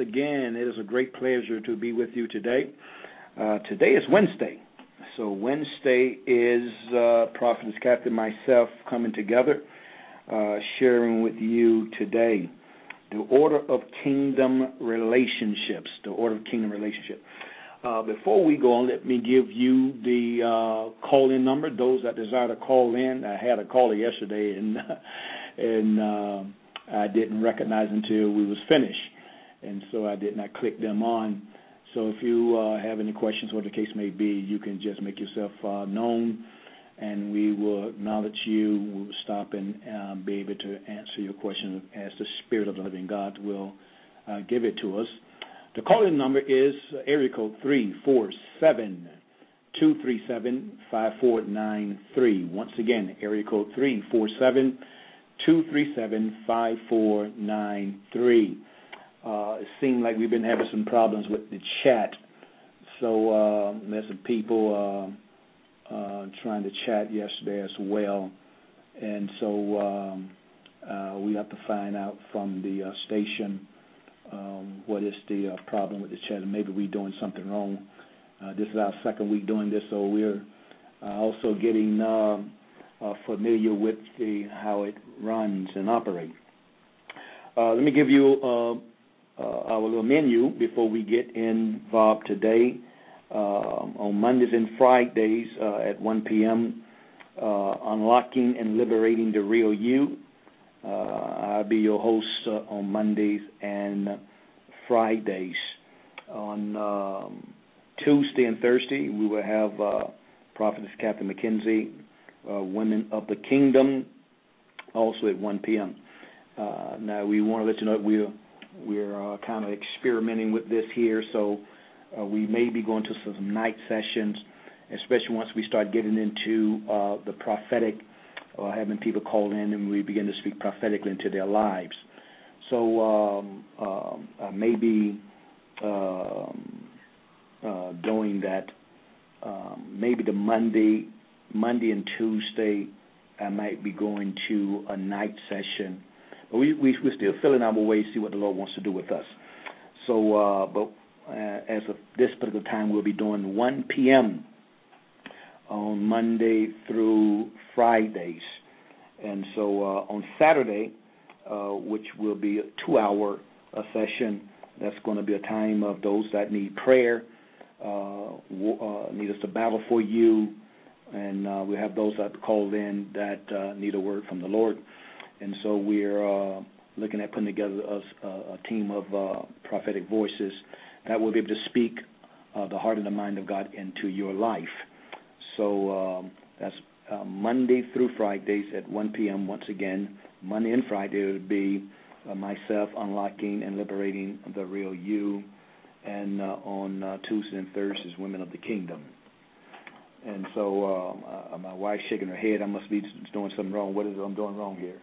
Again. It is a great pleasure to be with you today. Uh, today is Wednesday. So Wednesday is uh, Prophetess and myself coming together, uh, sharing with you today the order of kingdom relationships. The order of kingdom relationship. Uh, before we go on, let me give you the uh, call-in number. Those that desire to call in, I had a caller yesterday, and and uh, I didn't recognize until we was finished, and so I did not click them on. So if you uh, have any questions, or the case may be, you can just make yourself uh, known, and we will acknowledge you. We will stop and um, be able to answer your question as the Spirit of the Living God will uh, give it to us. The calling number is area code three four seven two three seven five four nine three. Once again, area code three four seven two three seven five four nine three uh, it seemed like we've been having some problems with the chat. So uh, there's some people uh, uh, trying to chat yesterday as well, and so um, uh, we have to find out from the uh, station um, what is the problem with the chat, and maybe we're doing something wrong. This is our second week doing this, so we're also getting familiar with the how it runs and operates. Let me give you uh, uh, our little menu before we get involved today. Uh, on Mondays and Fridays uh, at 1 p.m., uh, Unlocking and Liberating the Real You. Uh, I'll be your host uh, on Mondays and Fridays. On um, Tuesday and Thursday, we will have uh, Prophetess Kathy McKenzie, Women of the Kingdom, also at 1 p.m. now, we want to let you know that we're we're uh, kind of experimenting with this here, so uh, we may be going to some night sessions, especially once we start getting into uh, the prophetic, uh, having people call in and we begin to speak prophetically into their lives. So um, um uh, maybe um, uh, doing that. Um, maybe the Monday, Monday and Tuesday, I might be going to a night session we, we we're still filling our way to see what the Lord wants to do with us. So, uh, but uh, as of this particular time, we'll be doing 1 p.m. on Monday through Fridays, and so uh, on Saturday, uh, which will be a two-hour uh, session, that's going to be a time of those that need prayer, uh, need us to battle for you, and we have those that called in that need a word from the Lord and so we're uh, looking at putting together a, a team of uh, prophetic voices that will be able to speak uh, the heart and the mind of God into your life. So um, that's uh, Monday through Fridays at 1 p.m. Once again, Monday and Friday will be uh, myself unlocking and liberating the real you, and uh, on uh, Tuesdays and Thursdays, Women of the Kingdom. And so uh, my wife's shaking her head. I must be doing something wrong. What is it I'm doing wrong here?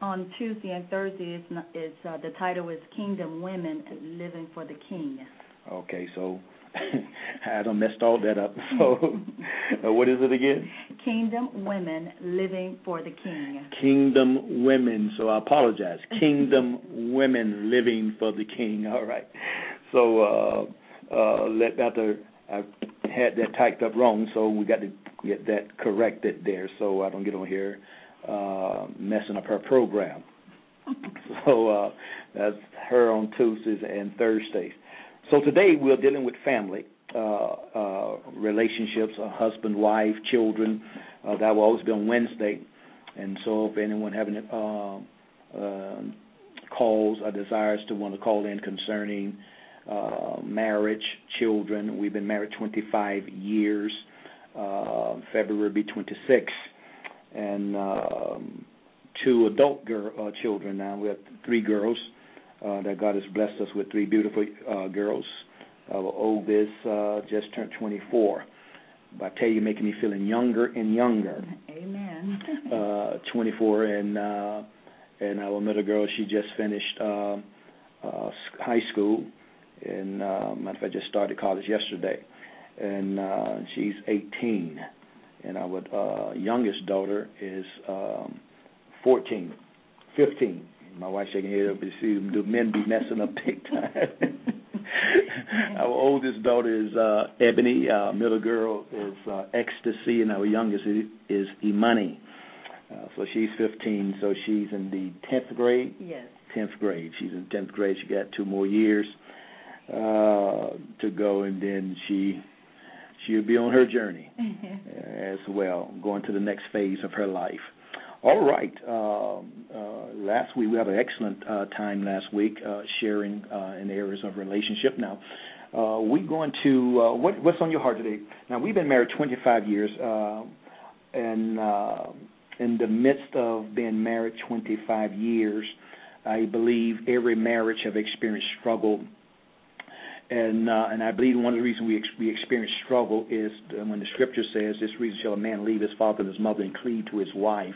On Tuesday and Thursday, it's uh, the title is Kingdom Women Living for the King. Okay, so I don't messed all that up. So, uh, what is it again? Kingdom Women Living for the King. Kingdom Women. So I apologize. Kingdom Women Living for the King. All right. So uh, uh, let after I had that typed up wrong, so we got to get that corrected there, so I don't get on here uh, messing up her program. so uh, that's her on Tuesdays and Thursdays. So today we're dealing with family uh, uh, relationships, husband, wife, children. Uh, that will always be on Wednesday. And so if anyone having uh, calls or desires to want to call in concerning uh, marriage, children, we've been married 25 years. Uh, February be 26 and um, two adult girl, uh, children now. We have three girls uh, that God has blessed us with three beautiful uh, girls. Our oldest uh, just turned 24. But I tell you, making me feeling younger and younger. Amen. uh, 24, and uh, and our middle girl, she just finished uh, uh, high school, and uh, matter of fact, just started college yesterday, and uh, she's 18, and our uh, youngest daughter is um, 14, 15. My wife's shaking her head up to see the men be messing up big time. our oldest daughter is uh, Ebony. Our middle girl is uh, Ecstasy, and our youngest is, is Imani. Uh, so she's 15. So she's in the 10th grade. Yes. 10th grade. She's in 10th grade. She got two more years uh, to go, and then she she'll be on her journey as well, going to the next phase of her life. All right. Um, uh, last week we had an excellent uh, time last week uh, sharing uh, in the areas of relationship. Now uh, we're going to uh, what, what's on your heart today. Now we've been married 25 years, uh, and uh, in the midst of being married 25 years, I believe every marriage have experienced struggle. And uh, and I believe one of the reasons we we experience struggle is when the scripture says, "This reason shall a man leave his father and his mother and cleave to his wife."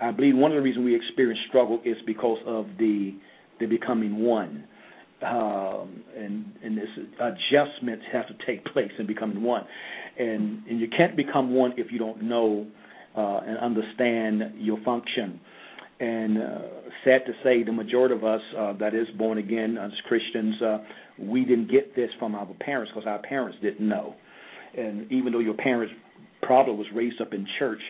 I believe one of the reasons we experience struggle is because of the the becoming one, um, and and this adjustments have to take place in becoming one, and and you can't become one if you don't know uh, and understand your function. And uh, sad to say, the majority of us uh, that is born again as Christians, uh, we didn't get this from our parents because our parents didn't know. And even though your parents probably was raised up in church,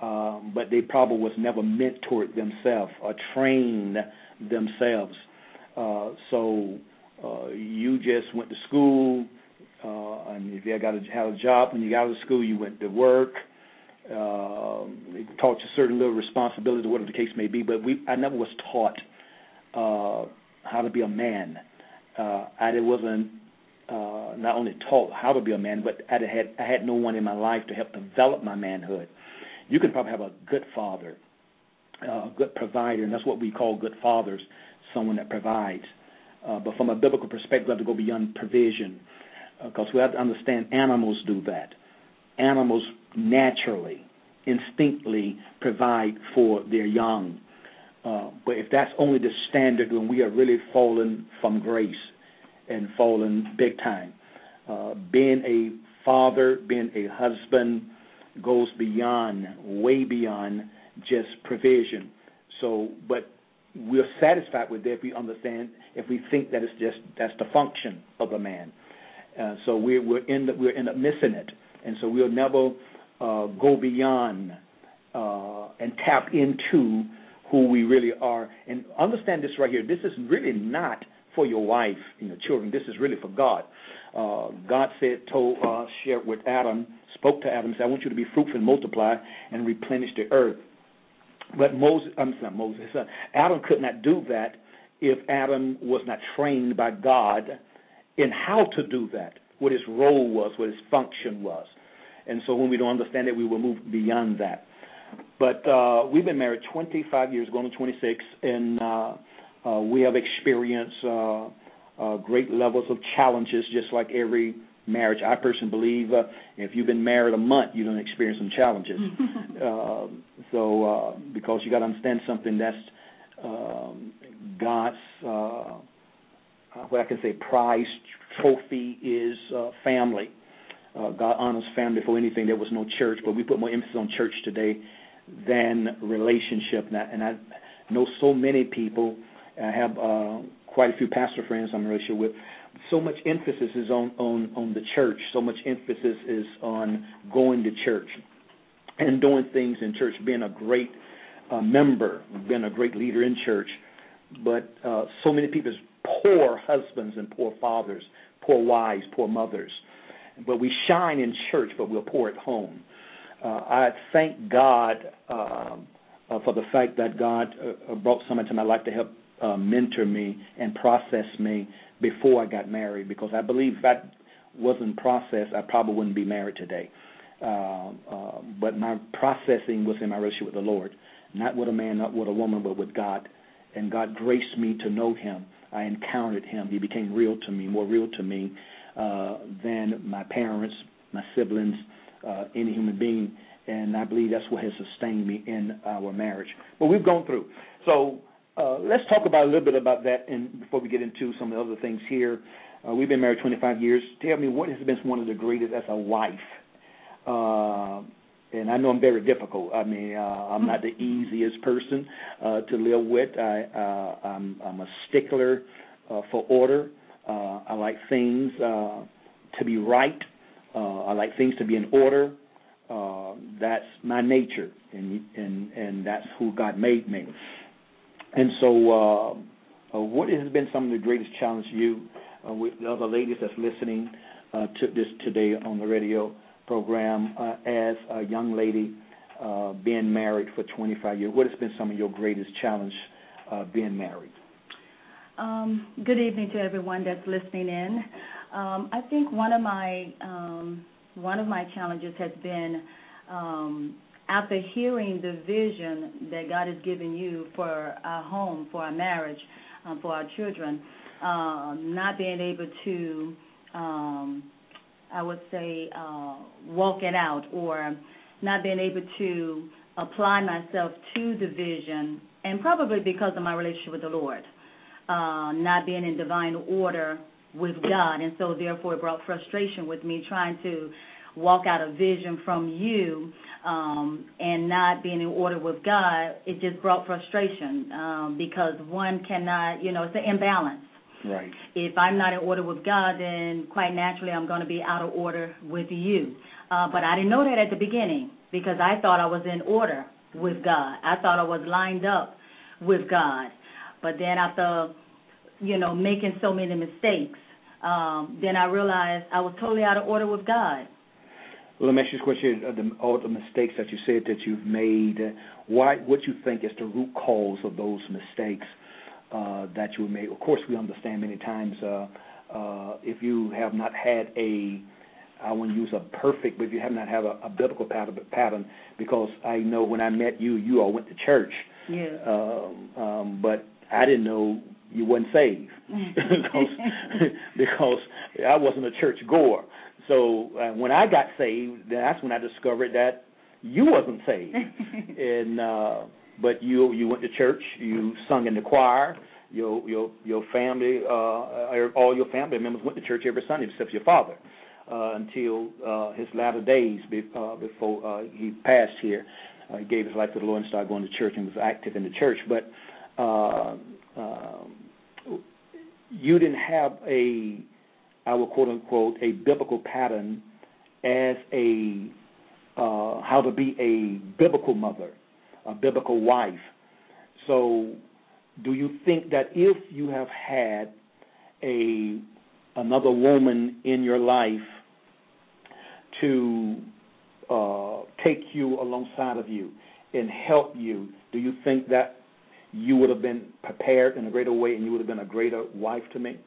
um, but they probably was never mentored themselves or trained themselves. Uh, so uh, you just went to school, uh, and if you got to have a job when you got out of school, you went to work. Uh, they taught you certain little responsibilities, whatever the case may be. But we, I never was taught uh, how to be a man. Uh, I wasn't uh, not only taught how to be a man, but I had I had no one in my life to help develop my manhood you can probably have a good father, uh, a good provider, and that's what we call good fathers, someone that provides. Uh, but from a biblical perspective, we have to go beyond provision because uh, we have to understand animals do that. Animals naturally, instinctively provide for their young. Uh, but if that's only the standard, then we are really fallen from grace and fallen big time. Uh, being a father, being a husband, goes beyond, way beyond just provision. So, but we're satisfied with that if we understand, if we think that it's just that's the function of a man. Uh, so we're we're in the, we're end up missing it, and so we'll never go beyond uh, and tap into who we really are. And understand this right here. This is really not for your wife and your children. This is really for God. Uh, God said, told, uh, shared with Adam spoke to Adam said, I want you to be fruitful and multiply and replenish the earth. But Moses, I'm sorry, Moses, uh, Adam could not do that if Adam was not trained by God in how to do that, what his role was, what his function was. And so when we don't understand it, we will move beyond that. But uh, we've been married 25 years, going to 26, and uh, uh, we have experienced uh, uh, great levels of challenges, just like every marriage. I personally believe uh, if you've been married a month, you don't experience some challenges. uh, so uh, because you got to understand something that's um, God's uh, what I can say prize trophy is uh, family. Uh, God honors family for anything. There was no church, but we put more emphasis on church today than relationship. And I, and I know so many people. I have uh, quite a few pastor friends I'm really sure with so much emphasis is on, on, on the church, so much emphasis is on going to church and doing things in church, being a great uh, member, being a great leader in church. But uh, so many people, poor husbands and poor fathers, poor wives, poor mothers. But we shine in church, but we're poor at home. Uh, I thank God uh, for the fact that God uh, brought someone to my life to help uh, mentor me and process me before I got married because I believe if that wasn't processed, I probably wouldn't be married today. Uh, but my processing was in my relationship with the Lord, not with a man, not with a woman, but with God. And God graced me to know Him. I encountered Him. He became real to me, more real to me. Uh, than my parents, my siblings, uh, any human being, and I believe that's what has sustained me in our marriage. But we've gone through. So uh, let's talk about a little bit about that, and before we get into some of the other things here. Uh, we've been married 25 years. Tell me what has been one of the greatest as a wife. Uh, and I know I'm very difficult. I mean, uh, I'm not the easiest person uh, to live with. I, uh, I'm, I'm a stickler uh, for order. Uh, I like things uh, to be right. Uh, I like things to be in order. Uh, that's my nature, and and and that's who God made me. And so, uh, uh, what has been some of the greatest challenge you, uh, with the other ladies that's listening uh, to this today on the radio program, uh, as a young lady uh, being married for 25 years? What has been some of your greatest challenge uh, being married? Um, good evening to everyone that's listening in. Um, I think one of my um, one of my challenges has been um, after hearing the vision that God has given you for our home, for our marriage, um, for our children, uh, not being able to, I would say, uh, walk it out, or not being able to apply myself to the vision, and probably because of my relationship with the Lord, not being in divine order with God, and so therefore it brought frustration with me trying to walk out a vision from you um, and not being in order with God, it just brought frustration um, because one cannot, you know, it's an imbalance. Right. If I'm not in order with God, then quite naturally I'm going to be out of order with you. Uh, but I didn't know that at the beginning because I thought I was in order with God. I thought I was lined up with God. But then after, you know, making so many mistakes, um, then I realized I was totally out of order with God. Well, let me ask you this question: uh, the, all the mistakes that you said that you've made, uh, why? What you think is the root cause of those mistakes uh, that you made? Of course, we understand many times uh, uh, if you have not had a I wouldn't use a perfect, but if you have not had a, a biblical pattern, pattern, because I know when I met you, you all went to church. Yeah. Um, um, but I didn't know you wasn't saved because because I wasn't a church goer. So uh, when I got saved, that's when I discovered that you wasn't saved. and uh, but you you went to church, you sung in the choir. Your your your family, uh, all your family members went to church every Sunday except your father, uh, until uh, his latter days be, uh, before uh, he passed here. Uh, he gave his life to the Lord and started going to church and was active in the church. But uh, uh, you didn't have a I will quote unquote a biblical pattern as a uh, how to be a biblical mother, a biblical wife. So, do you think that if you have had a another woman in your life to uh, take you alongside of you and help you, do you think that you would have been prepared in a greater way and you would have been a greater wife to me?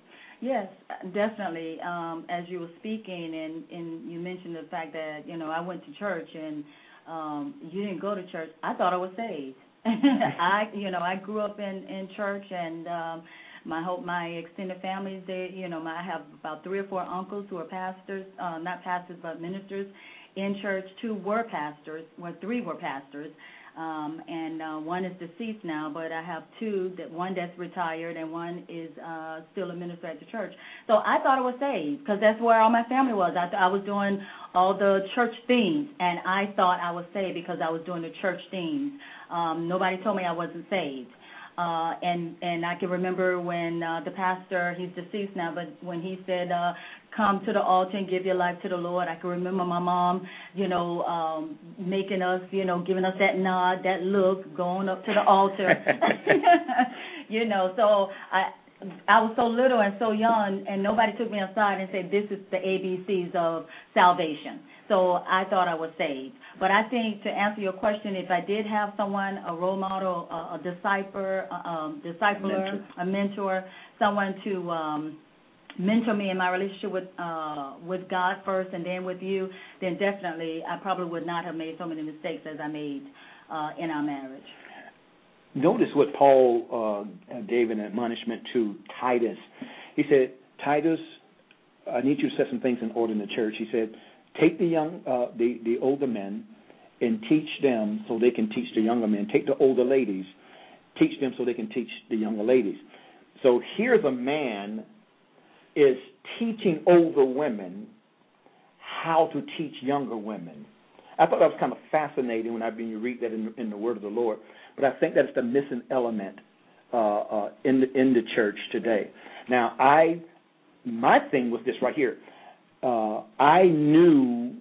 Yes, definitely. Um, as you were speaking, and and you mentioned the fact that you know I went to church and um, you didn't go to church. I thought I was saved. I you know I grew up in in church and. um my whole my extended family they you know my, I have about three or four uncles who are pastors uh not pastors but ministers in church two were pastors well three were pastors um, and uh, one is deceased now, but I have two that one that's retired and one is uh, still a minister at the church. So I thought I was saved because that's where all my family was. I, th- I was doing all the church things, and I thought I was saved because I was doing the church things. Um, nobody told me I wasn't saved. Uh, and and I can remember when uh, the pastor, he's deceased now, but when he said, uh, "Come to the altar and give your life to the Lord," I can remember my mom, you know, um, making us, you know, giving us that nod, that look, going up to the altar, you know. So I I was so little and so young, and nobody took me aside and said, "This is the ABCs of salvation." So I thought I was saved. But I think to answer your question, if I did have someone, a role model, a, a disciple, a, um, discipler, mentor. a mentor, someone to um, mentor me in my relationship with uh, with God first, and then with you, then definitely I probably would not have made so many mistakes as I made uh, in our marriage. Notice what Paul uh, gave an admonishment to Titus. He said, Titus, I need you to set some things in order in the church. He said, take the young, uh, the the older men, and teach them so they can teach the younger men. Take the older ladies, teach them so they can teach the younger ladies. So here's a man is teaching older women how to teach younger women. I thought that was kind of fascinating when I when you read that in, in the Word of the Lord. But I think that's the missing element uh, uh, in the in the church today. Now, I my thing was this right here. Uh, I knew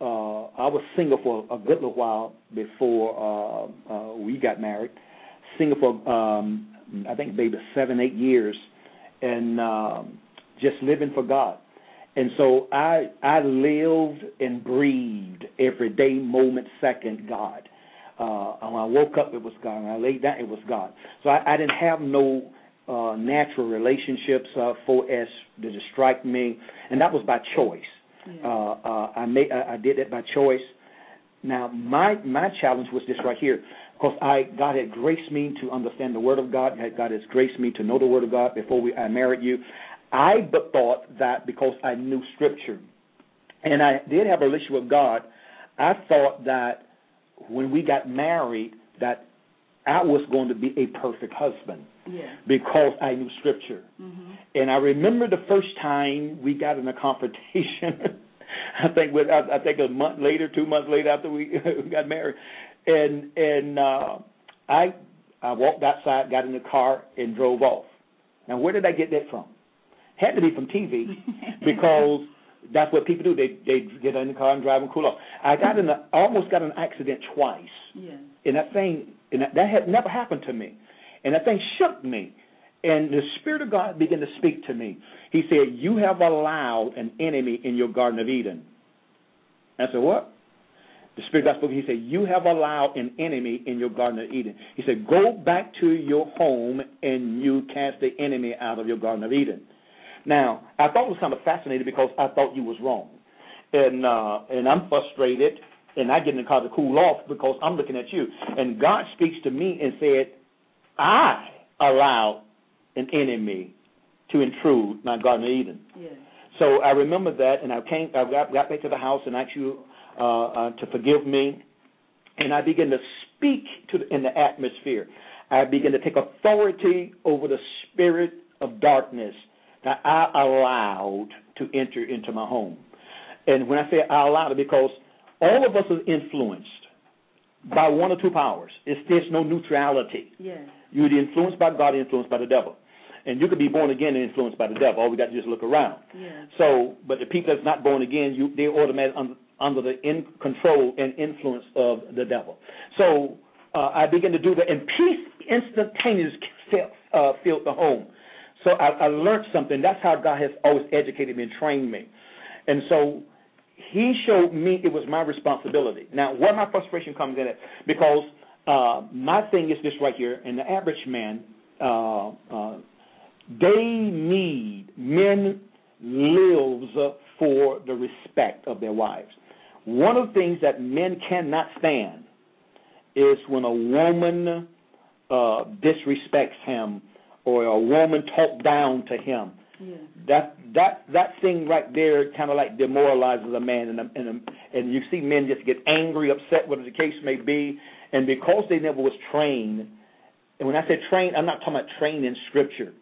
uh, I was single for a good little while before uh, uh, we got married. Single for um, I think maybe seven eight years, and um, just living for God. And so I I lived and breathed every day, moment, second God. Uh, when I woke up, it was God. When I laid down, it was God. So I, I didn't have no uh, natural relationships uh, for as to distract me, and that was by choice. Yeah. Uh, uh, I made I, I did it by choice. Now my my challenge was this right here, because I God had graced me to understand the Word of God. God has graced me to know the Word of God before we I married you. I thought that because I knew Scripture, and I did have a relationship with God, I thought that when we got married, that I was going to be a perfect husband yeah. because I knew Scripture. Mm-hmm. And I remember the first time we got in a confrontation. I think with I, I think a month later, two months later after we, we got married, and and uh, I I walked outside, got in the car, and drove off. Now, where did I get that from? Had to be from TV because that's what people do. They they get in the car and drive and cool off. I got in a almost got an accident twice. Yeah. And that thing and that, that had never happened to me. And that thing shook me. And the Spirit of God began to speak to me. He said, You have allowed an enemy in your Garden of Eden. I said, What? The Spirit of God spoke. He said, You have allowed an enemy in your Garden of Eden. He said, Go back to your home and you cast the enemy out of your Garden of Eden. Now, I thought it was kind of fascinating because I thought you was wrong. And uh, and I'm frustrated and I get in the car to cool off because I'm looking at you. And God speaks to me and said, I allowed an enemy to intrude my Garden of Eden. So I remember that, and I came, I got, got back to the house and asked you uh, uh, to forgive me, and I began to speak to the, in the atmosphere. I began to take authority over the spirit of darkness that I allowed to enter into my home. And when I say I allowed it, because all of us are influenced by one or two powers. It's, there's no neutrality. Yes. You're influenced by God, influenced by the devil. And you could be born again and influenced by the devil. All we got to do is look around. Yes. So, but the people that's not born again, you they're automatically under, under the in control and influence of the devil. So uh, I began to do that, and peace instantaneously filled, uh, filled the home. So I, I learned something. That's how God has always educated me and trained me. And so he showed me it was my responsibility. Now, where my frustration comes in it, because uh, my thing is this right here, and the average man, uh, uh, they need men lives for the respect of their wives. One of the things that men cannot stand is when a woman uh, disrespects him or a woman talk down to him. Yeah. That that that thing right there kind of like demoralizes a man, and and and you see men just get angry, upset, whatever the case may be, and because they never was trained. And when I say trained, I'm not talking about trained in scripture.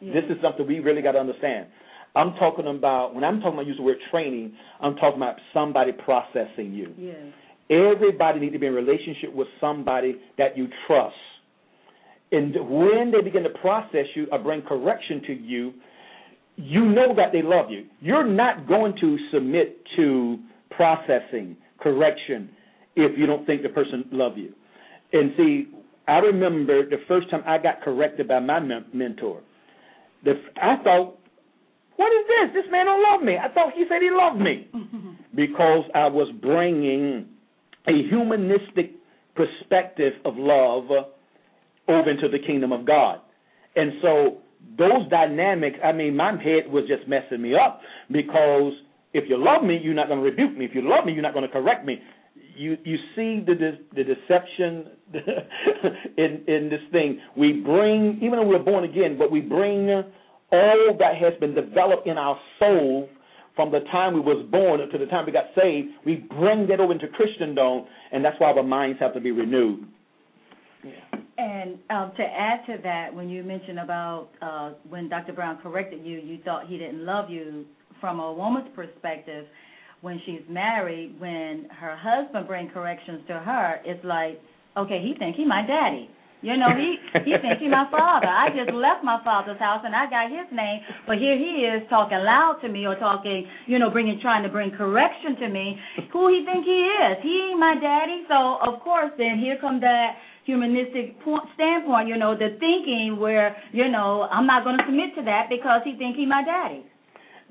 Yeah. This is something we really got to understand. I'm talking about when I'm talking about use the word training, I'm talking about somebody processing you. Yes. Everybody need to be in relationship with somebody that you trust. And when they begin to process you or bring correction to you, you know that they love you. You're not going to submit to processing, correction, if you don't think the person love you. And see, I remember the first time I got corrected by my mentor. The, I thought, what is this? This man don't love me. I thought he said he loved me because I was bringing a humanistic perspective of love over into the kingdom of God. And so those dynamics, I mean, my head was just messing me up because if you love me, you're not going to rebuke me. If you love me, you're not going to correct me. You you see the the deception in in this thing. We bring even though we're born again, but we bring all that has been developed in our soul from the time we was born to the time we got saved, we bring that over into Christendom, and that's why our minds have to be renewed. And um, to add to that, when you mentioned about uh, when Dr. Brown corrected you, you thought he didn't love you. From a woman's perspective, when she's married, when her husband bring corrections to her, it's like, okay, he think he my daddy. You know, he he thinks he my father. I just left my father's house and I got his name, but here he is talking loud to me or talking, you know, bringing trying to bring correction to me. Who he think he is? He ain't my daddy. So of course, then here come that humanistic point, standpoint. You know, the thinking where you know I'm not going to submit to that because he think he my daddy.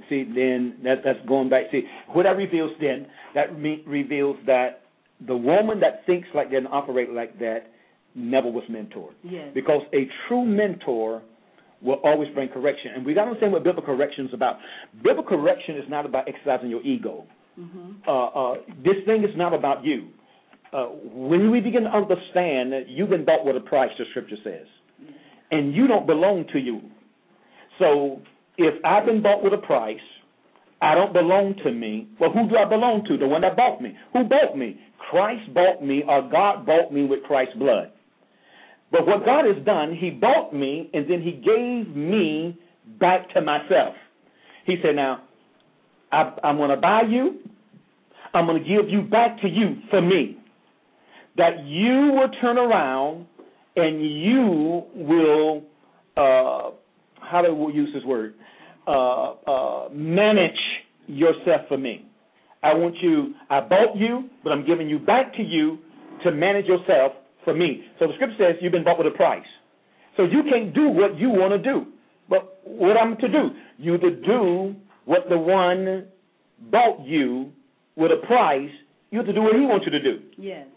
See, then that that's going back. See, what that reveals then that re- reveals that the woman that thinks like that and operate like that never was mentored. Yes. Because a true mentor will always bring correction. And we got to understand what biblical correction is about. Biblical correction is not about exercising your ego. Mm-hmm. Uh, uh, this thing is not about you. Uh, when we begin to understand that you've been bought with a price, the scripture says, and you don't belong to you. So if I've been bought with a price, I don't belong to me. Well, who do I belong to? The one that bought me. Who bought me? Christ bought me, or God bought me with Christ's blood. But what God has done, He bought me and then He gave me back to myself. He said, Now, I, I'm going to buy you, I'm going to give you back to you for me. That you will turn around and you will, uh, how do we use this word? Uh, uh, manage yourself for me. I want you, I bought you, but I'm giving you back to you to manage yourself for me. So the scripture says you've been bought with a price. So you can't do what you want to do. But what I'm to do? You to do what the one bought you with a price, you have to do what he wants you to do. Yes.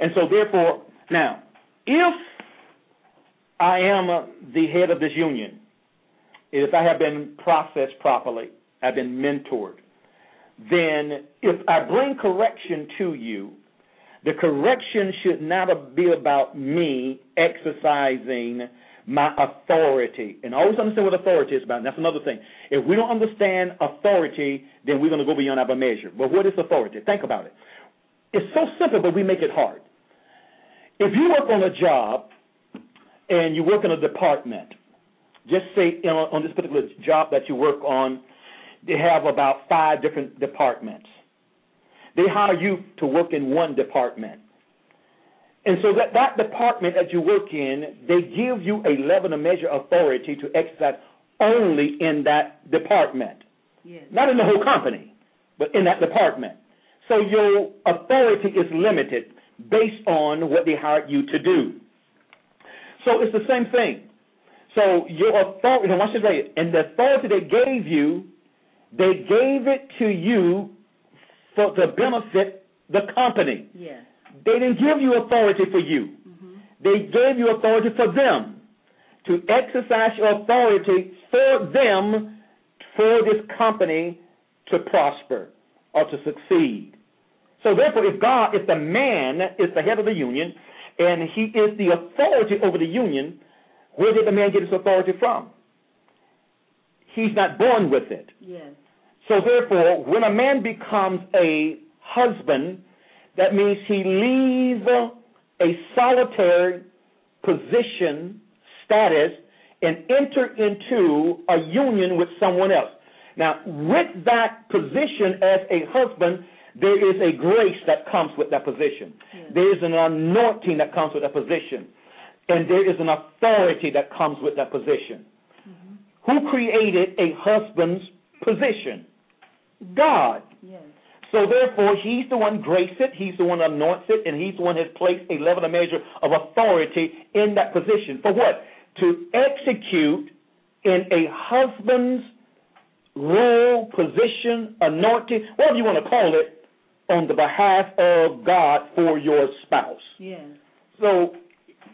And so therefore, now, if I am uh, the head of this union, if I have been processed properly, I've been mentored, then if I bring correction to you, the correction should not be about me exercising my authority. And always understand what authority is about. And that's another thing. If we don't understand authority, then we're going to go beyond our measure. But what is authority? Think about it. It's so simple, but we make it hard. If you work on a job and you work in a department, just say you know, on this particular job that you work on, they have about five different departments. They hire you to work in one department. And so that, that department that you work in, they give you a level of measure authority to exercise only in that department. Yes. Not in the whole company, but in that department. So your authority is limited based on what they hired you to do. So it's the same thing. So your authority, now watch this right, and the authority they gave you, they gave it to you for to benefit the company. Yes. They didn't give you authority for you. Mm-hmm. They gave you authority for them to exercise your authority for them for this company to prosper or to succeed. So therefore, if God, if the man is the head of the union and he is the authority over the union, where did the man get his authority from? He's not born with it. Yes. So therefore, when a man becomes a husband, that means he leaves a solitary position, status, and enter into a union with someone else. Now, with that position as a husband, there is a grace that comes with that position. Yes. There is an anointing that comes with that position. And there is an authority that comes with that position. Mm-hmm. Who created a husband's position? God. Yes. So therefore, he's the one grace it, he's the one anoints it, and he's the one has placed a level of measure of authority in that position. For what? To execute in a husband's role, position, anointing, whatever you want to call it, on the behalf of God for your spouse. Yes. So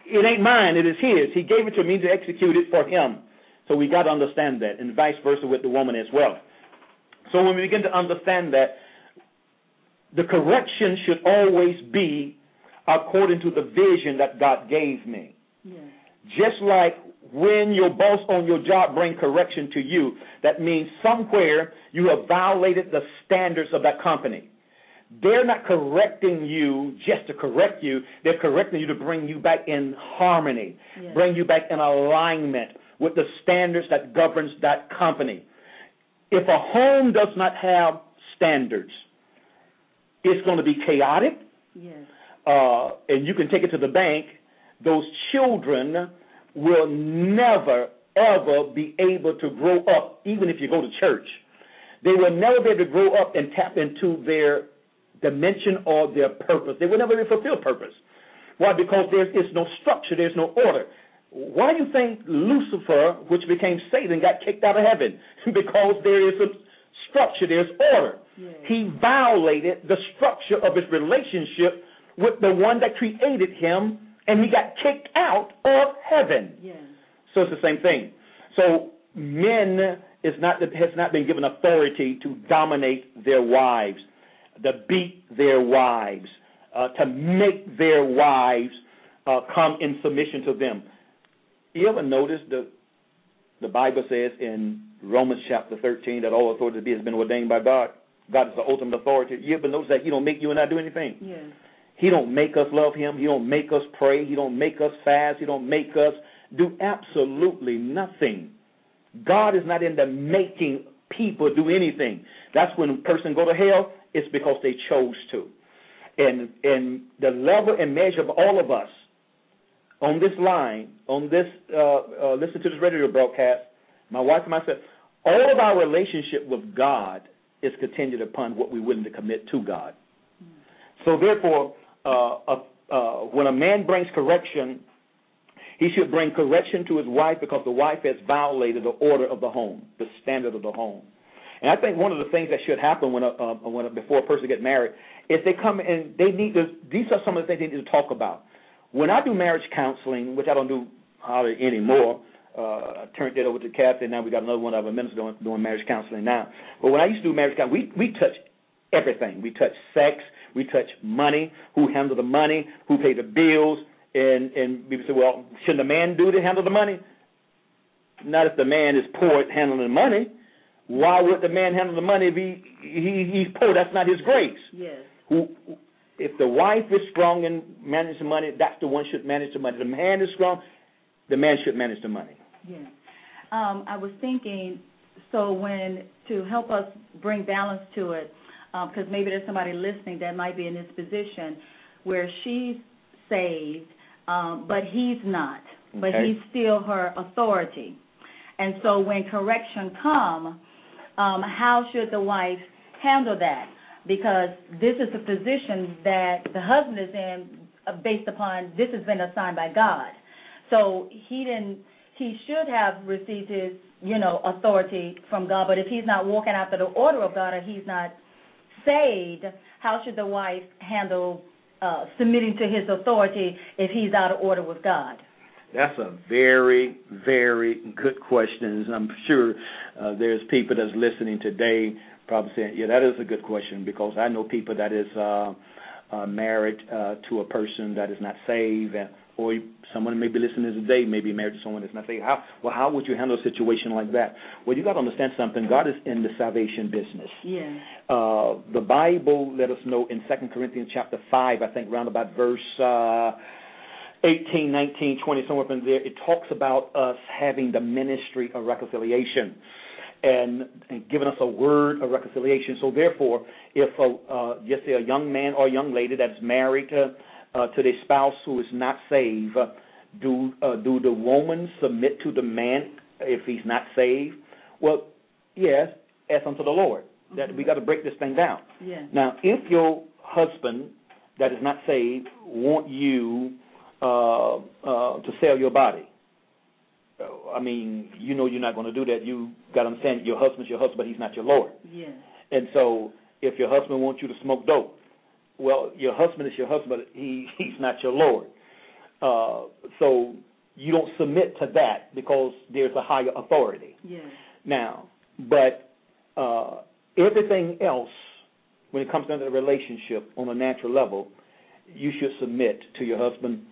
it ain't mine, it is his. He gave it to me to execute it for him. So we got to understand that, and vice versa with the woman as well. So when we begin to understand that, the correction should always be according to the vision that God gave me. Yes. Just like when your boss on your job bring correction to you, that means somewhere you have violated the standards of that company. They're not correcting you just to correct you. They're correcting you to bring you back in harmony, Yes. bring you back in alignment with the standards that governs that company. If a home does not have standards, it's going to be chaotic, Yes. uh, and you can take it to the bank. Those children will never, ever be able to grow up, even if you go to church. They will never be able to grow up and tap into their dimension or their purpose. They will never be able fulfill purpose. Why? Because there is no structure, there's no order. Why do you think Lucifer, which became Satan, got kicked out of heaven? because there is a structure, there's order. Yes. He violated the structure of his relationship with the one that created him, and he got kicked out of heaven. Yes. So it's the same thing. So men is not has not been given authority to dominate their wives, to beat their wives, uh, to make their wives uh, come in submission to them. You ever notice the the Bible says in Romans chapter 13 that all authority has been ordained by God. God is the ultimate authority. You ever notice that He don't make you and I do anything? Yes. He don't make us love him. He don't make us pray. He don't make us fast. He don't make us do absolutely nothing. God is not into making people do anything. That's when a person go to hell, it's because they chose to. And and the level and measure of all of us on this line, on this uh, uh listen to this radio broadcast, my wife and myself, all of our relationship with God is contingent upon what we're willing to commit to God. So therefore, uh, uh, when a man brings correction, he should bring correction to his wife because the wife has violated the order of the home, the standard of the home. And I think one of the things that should happen when a, uh, when a, before a person gets married is they come and they need to. These are some of the things they need to talk about. When I do marriage counseling, which I don't do hardly anymore, uh, I turned it over to Kathy. Now we got another one of our ministers doing, doing marriage counseling now. But when I used to do marriage counseling, we we touch everything. We touch sex. We touch money. Who handle the money? Who pay the bills? And and people say, well, shouldn't the man do to handle the money? Not if the man is poor at handling the money. Why would the man handle the money if he, he he's poor? That's not his grace. Yes. Who, if the wife is strong and manages the money, that's the one should manage the money. The man is strong, the man should manage the money. Yes. Um, I was thinking, so when to help us bring balance to it, because maybe there's somebody listening that might be in this position where she's saved, um, but he's not, but he's still her authority. And so when correction come, um, how should the wife handle that? Because this is the position that the husband is in uh, based upon this has been assigned by God. So he didn't. He should have received his, you know, authority from God. But if he's not walking after the order of God, or he's not saved, how should the wife handle uh, submitting to his authority if he's out of order with God? That's a very, very good question. And I'm sure uh, there's people that's listening today probably saying, "Yeah, that is a good question," because I know people that is uh, uh, married uh, to a person that is not saved, and, or someone may be listening today, may be married to someone that's not saved. How well? How would you handle a situation like that? Well, you got to understand something. God is in the salvation business. Yes. Uh, the Bible let us know in Second Corinthians chapter five, I think, round about verse uh, 18, 19, 20, somewhere up in there. It talks about us having the ministry of reconciliation and, and giving us a word of reconciliation. So therefore, if a, uh, just say a young man or a young lady that's married to uh, to their spouse who is not saved, uh, do uh, do the woman submit to the man if he's not saved? Well, yes, as unto the Lord. That we got to break this thing down. Yes. Now, if your husband that is not saved want you uh, uh, to sell your body, I mean, you know you're not going to do that. You got to understand your husband's your husband, but he's not your Lord. Yes. And so, if your husband wants you to smoke dope, well, your husband is your husband, but he he's not your Lord. Uh, so you don't submit to that because there's a higher authority. Yes. Now, but uh, everything else, when it comes down to the relationship on a natural level, you should submit to your husband.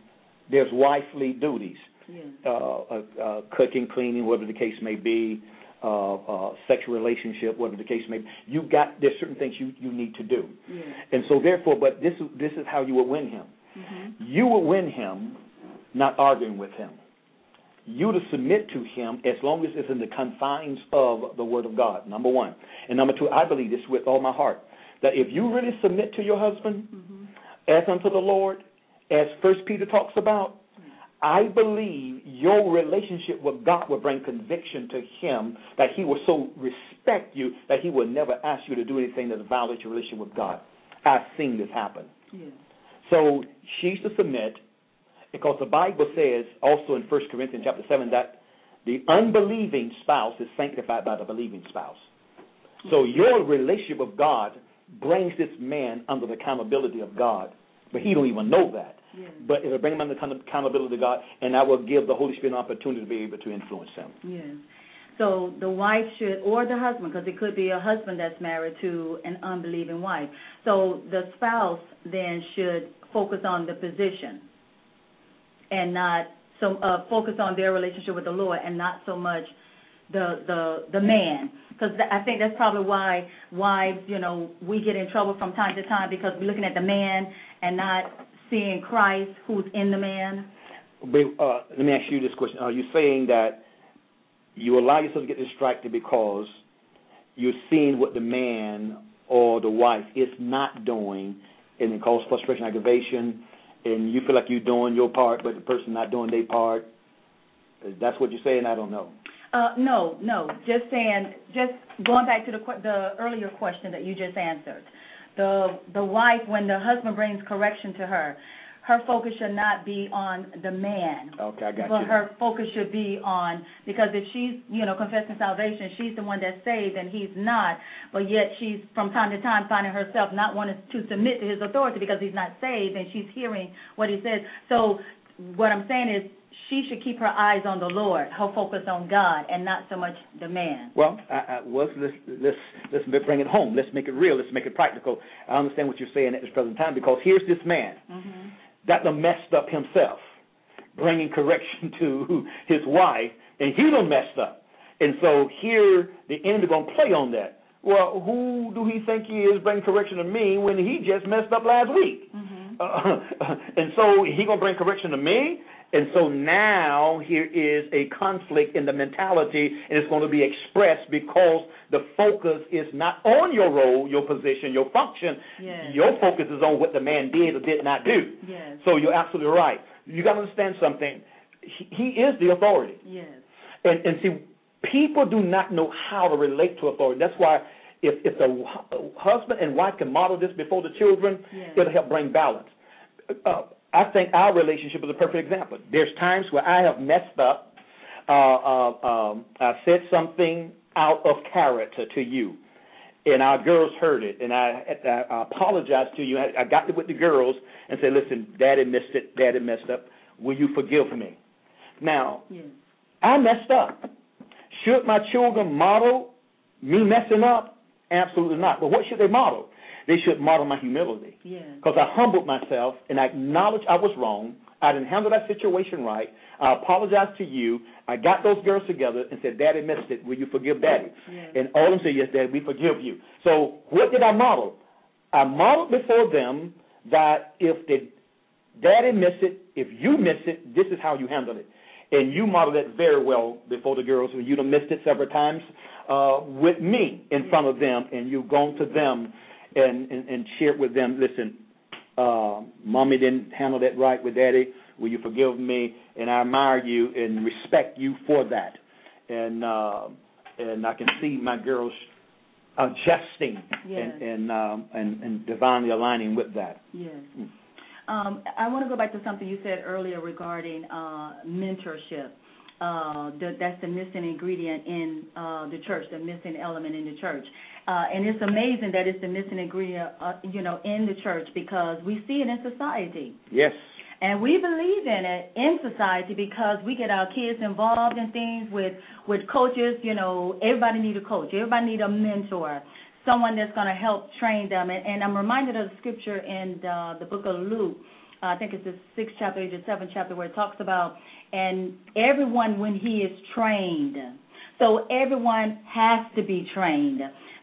There's wifely duties. Yes. uh, uh, uh, cooking, cleaning, whatever the case may be, uh, uh, sexual relationship, whatever the case may be. You got there's certain things you you need to do, Yes. and so therefore, but this this is how you will win him. Mhm. You will win him, not arguing with him. You to submit to him as long as it's in the confines of the Word of God. Number one, and number two, I believe this with all my heart that if you really submit to your husband Mhm. as unto the Lord, as First Peter talks about, I believe your relationship with God will bring conviction to him that he will so respect you that he will never ask you to do anything that violates your relationship with God. I've seen this happen. So she's to submit because the Bible says also in 1 Corinthians chapter 7 that the unbelieving spouse is sanctified by the believing spouse. So your relationship with God brings this man under the accountability of God, but he don't even know that. But it'll bring him under accountability to God, and that will give the Holy Spirit an opportunity to be able to influence him. Yes. So the wife should, or the husband, because it could be a husband that's married to an unbelieving wife. So the spouse then should focus on the position, and not so uh, focus on their relationship with the Lord, and not so much the the the man. Because I think that's probably why wives, you know, we get in trouble from time to time because we're looking at the man and not seeing Christ who's in the man. But, uh, let me ask you this question: Are you saying that you allow yourself to get distracted because you're seeing what the man or the wife is not doing, and it causes frustration, aggravation, and you feel like you're doing your part, but the person not doing their part? That's what you're saying. I don't know. Uh, no, no. Just saying, just going back to the the earlier question that you just answered. The the wife, when the husband brings correction to her, her focus should not be on the man. Okay, I got but you. her focus should be on because if she's you know confessing salvation, she's the one that's saved and he's not. But yet she's from time to time finding herself not wanting to submit to his authority because he's not saved and she's hearing what he says. So what I'm saying is she should keep her eyes on the Lord, her focus on God, and not so much the man. Well, I, I, well let's, let's let's bring it home. Let's make it real. Let's make it practical. I understand what you're saying at this present time because here's this man Mm-hmm. that done messed up himself, bringing correction to his wife, and he done messed up. And so here the enemy gonna play on that. Well, who do he think he is bringing correction to me when he just messed up last week? Mm-hmm. Uh, and so he gonna bring correction to me. And so now here is a conflict in the mentality, and it's going to be expressed because the focus is not on your role, your position, your function. Yes. Your focus is on what the man did or did not do. Yes. So you're absolutely right. You got to understand something. He, he is the authority. Yes. And, and see, people do not know how to relate to authority. That's why if, if the husband and wife can model this before the children, Yes. it'll help bring balance. Uh, I think our relationship is a perfect example. There's times where I have messed up. Uh, uh, um, I said something out of character to you, and our girls heard it, and I, I, I apologized to you. I, I got it with the girls and said, "Listen, Daddy missed it. Daddy messed up. Will you forgive me?" Now, Yes. I messed up. Should my children model me messing up? Absolutely not. But what should they model? They should model my humility. Because I humbled myself and I acknowledged I was wrong. I didn't handle that situation right. I apologized to you. I got those girls together and said, Daddy missed it. Will you forgive Daddy? Yes. And all of them said, Yes, Daddy, we forgive you. So what did I model? I modeled before them that if the daddy miss it, if you miss it, this is how you handle it. And you modeled it very well before the girls, and You've missed it several times uh, with me in front of them, and you've gone to them and, and, and shared with them, listen, uh, mommy didn't handle that right with daddy. Will you forgive me? And I admire you and respect you for that. And uh, and I can see my girls adjusting Yes. and and, um, and and divinely aligning with that. Yes. Mm. Um, I want to go back to something you said earlier regarding uh, mentorship. Uh, the, that's the missing ingredient in uh, the church, the missing element in the church. Uh, and it's amazing that it's the missing ingredient, uh, you know, in the church because we see it in society. Yes. And we believe in it in society because we get our kids involved in things with with coaches. You know, everybody need a coach. Everybody need a mentor, someone that's going to help train them. And, and I'm reminded of the scripture in the, the book of Luke, I think it's the sixth chapter, or the seventh chapter, where it talks about and everyone when he is trained. So everyone has to be trained.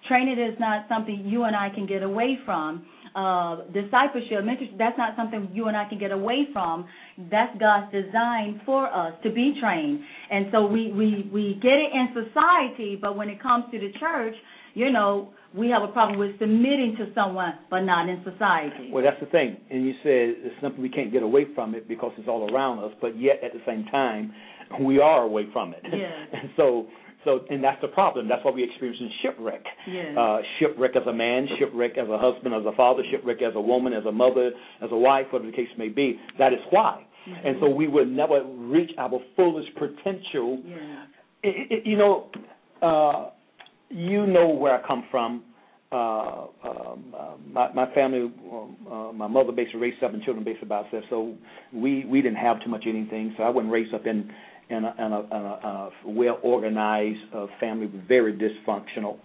Training is not something you and I can get away from. Uh, discipleship, mentorship, that's not something you and I can get away from. That's God's design for us to be trained. And so we, we, we get it in society, but when it comes to the church, you know, we have a problem with submitting to someone, but not in society. Well, that's the thing. And you said it's something we can't get away from it because it's all around us, but yet at the same time, we are away from it. Yes. and so, so, and that's the problem. That's why we experience in shipwreck. Yes. Uh, shipwreck as a man, shipwreck as a husband, as a father, shipwreck as a woman, as a mother, as a wife, whatever the case may be. That is why. Mm-hmm. And so we will never reach our fullest potential. Yes. It, it, you know, uh, you know where I come from. Uh, um, uh, my, my family, um, uh, my mother basically raised seven children, basically by herself. So we we didn't have too much anything. So I wasn't raised up in in a, in a, in a, a well organized uh, family, very dysfunctional.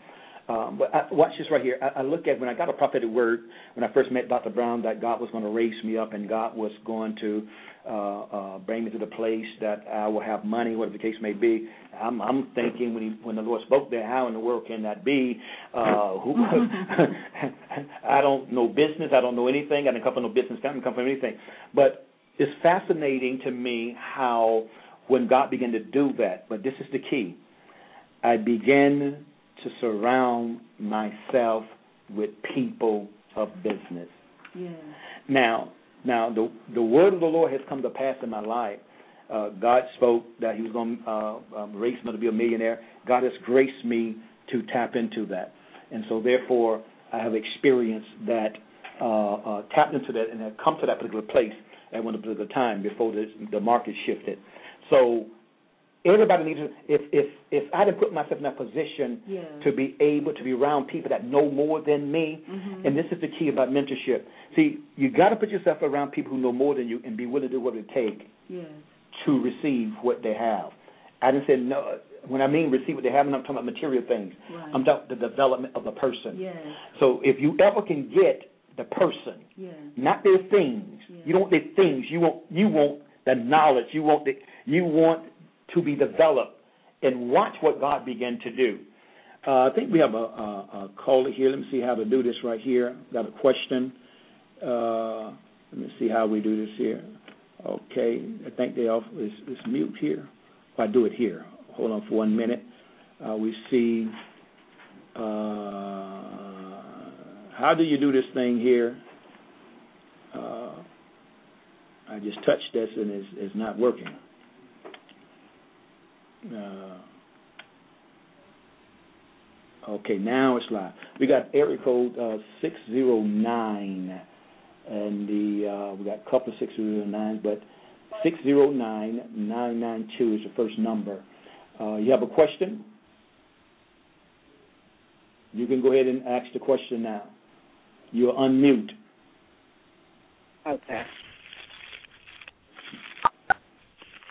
Um, but I, watch this right here. I, I look at when I got a prophetic word when I first met Dr. Brown that God was going to raise me up and God was going to uh, uh, bring me to the place that I will have money, whatever the case may be. I'm, I'm thinking when he, when the Lord spoke there, how in the world can that be? Uh, who, I don't know business. I don't know anything. I didn't come from no business. I didn't come from anything. But it's fascinating to me how when God began to do that. But this is the key. I began to surround myself with people of business. Yeah. Now, now the the word of the Lord has come to pass in my life. Uh, God spoke that He was going to uh, um, raise me to be a millionaire. God has graced me to tap into that, and so therefore I have experienced that, uh, uh, tapped into that, and have come to that particular place at one particular time before the the market shifted. So everybody needs to if if if I didn't put myself in that position Yeah. to be able to be around people that know more than me, Mhm. and this is the key about mentorship. See, you got to put yourself around people who know more than you and be willing to do what it takes Yes. to receive what they have. I didn't say no. When I mean receive what they have, I'm not talking about material things. Right. I'm talking the development of the person. Yes. So if you ever can get the person, Yes. not their things. You don't want their things. You want you want the knowledge. You want the you want to be developed and watch what God began to do. Uh, I think we have a, a, a caller here. Let me see how to do this right here. Got a question. Uh, let me see how we do this here. Okay, I think they off is, is mute here. If I do it here, hold on for one minute. Uh, we see. Uh, how do you do this thing here? Uh, I just touched this and it's, it's not working. Uh, okay, now it's live. We got area code uh, six zero nine, and the uh, we got a couple of six zero but nine nine two is the first number. Uh, you have a question? You can go ahead and ask the question now. You're unmute. Okay.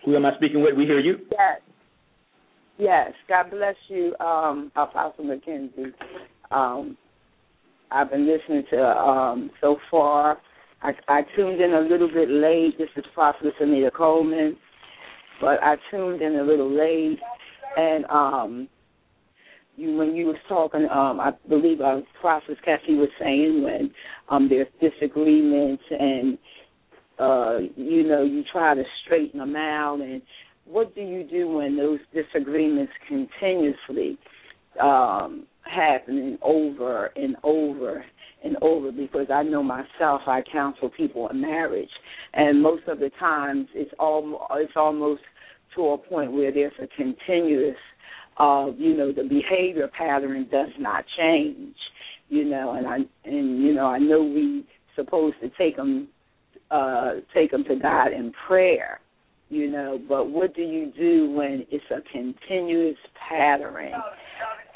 Who am I speaking with? We hear you. Yes. Yes. God bless you, um, Apostle McKenzie. Um, I've been listening to um, so far. I, I tuned in a little bit late. This is Prophetess Anita Coleman, but I tuned in a little late, and um, you when you was talking, um, I believe uh, Prophetess Kathy was saying when um, there's disagreements and uh, you know, you try to straighten them out. And what do you do when those disagreements continuously um, happening over and over and over? Because I know myself, I counsel people in marriage, and most of the times it's all it's almost to a point where there's a continuous, uh, you know, the behavior pattern does not change. You know, and I and you know I know we supposed to take them uh, take them to God in prayer, you know. But what do you do when it's a continuous pattern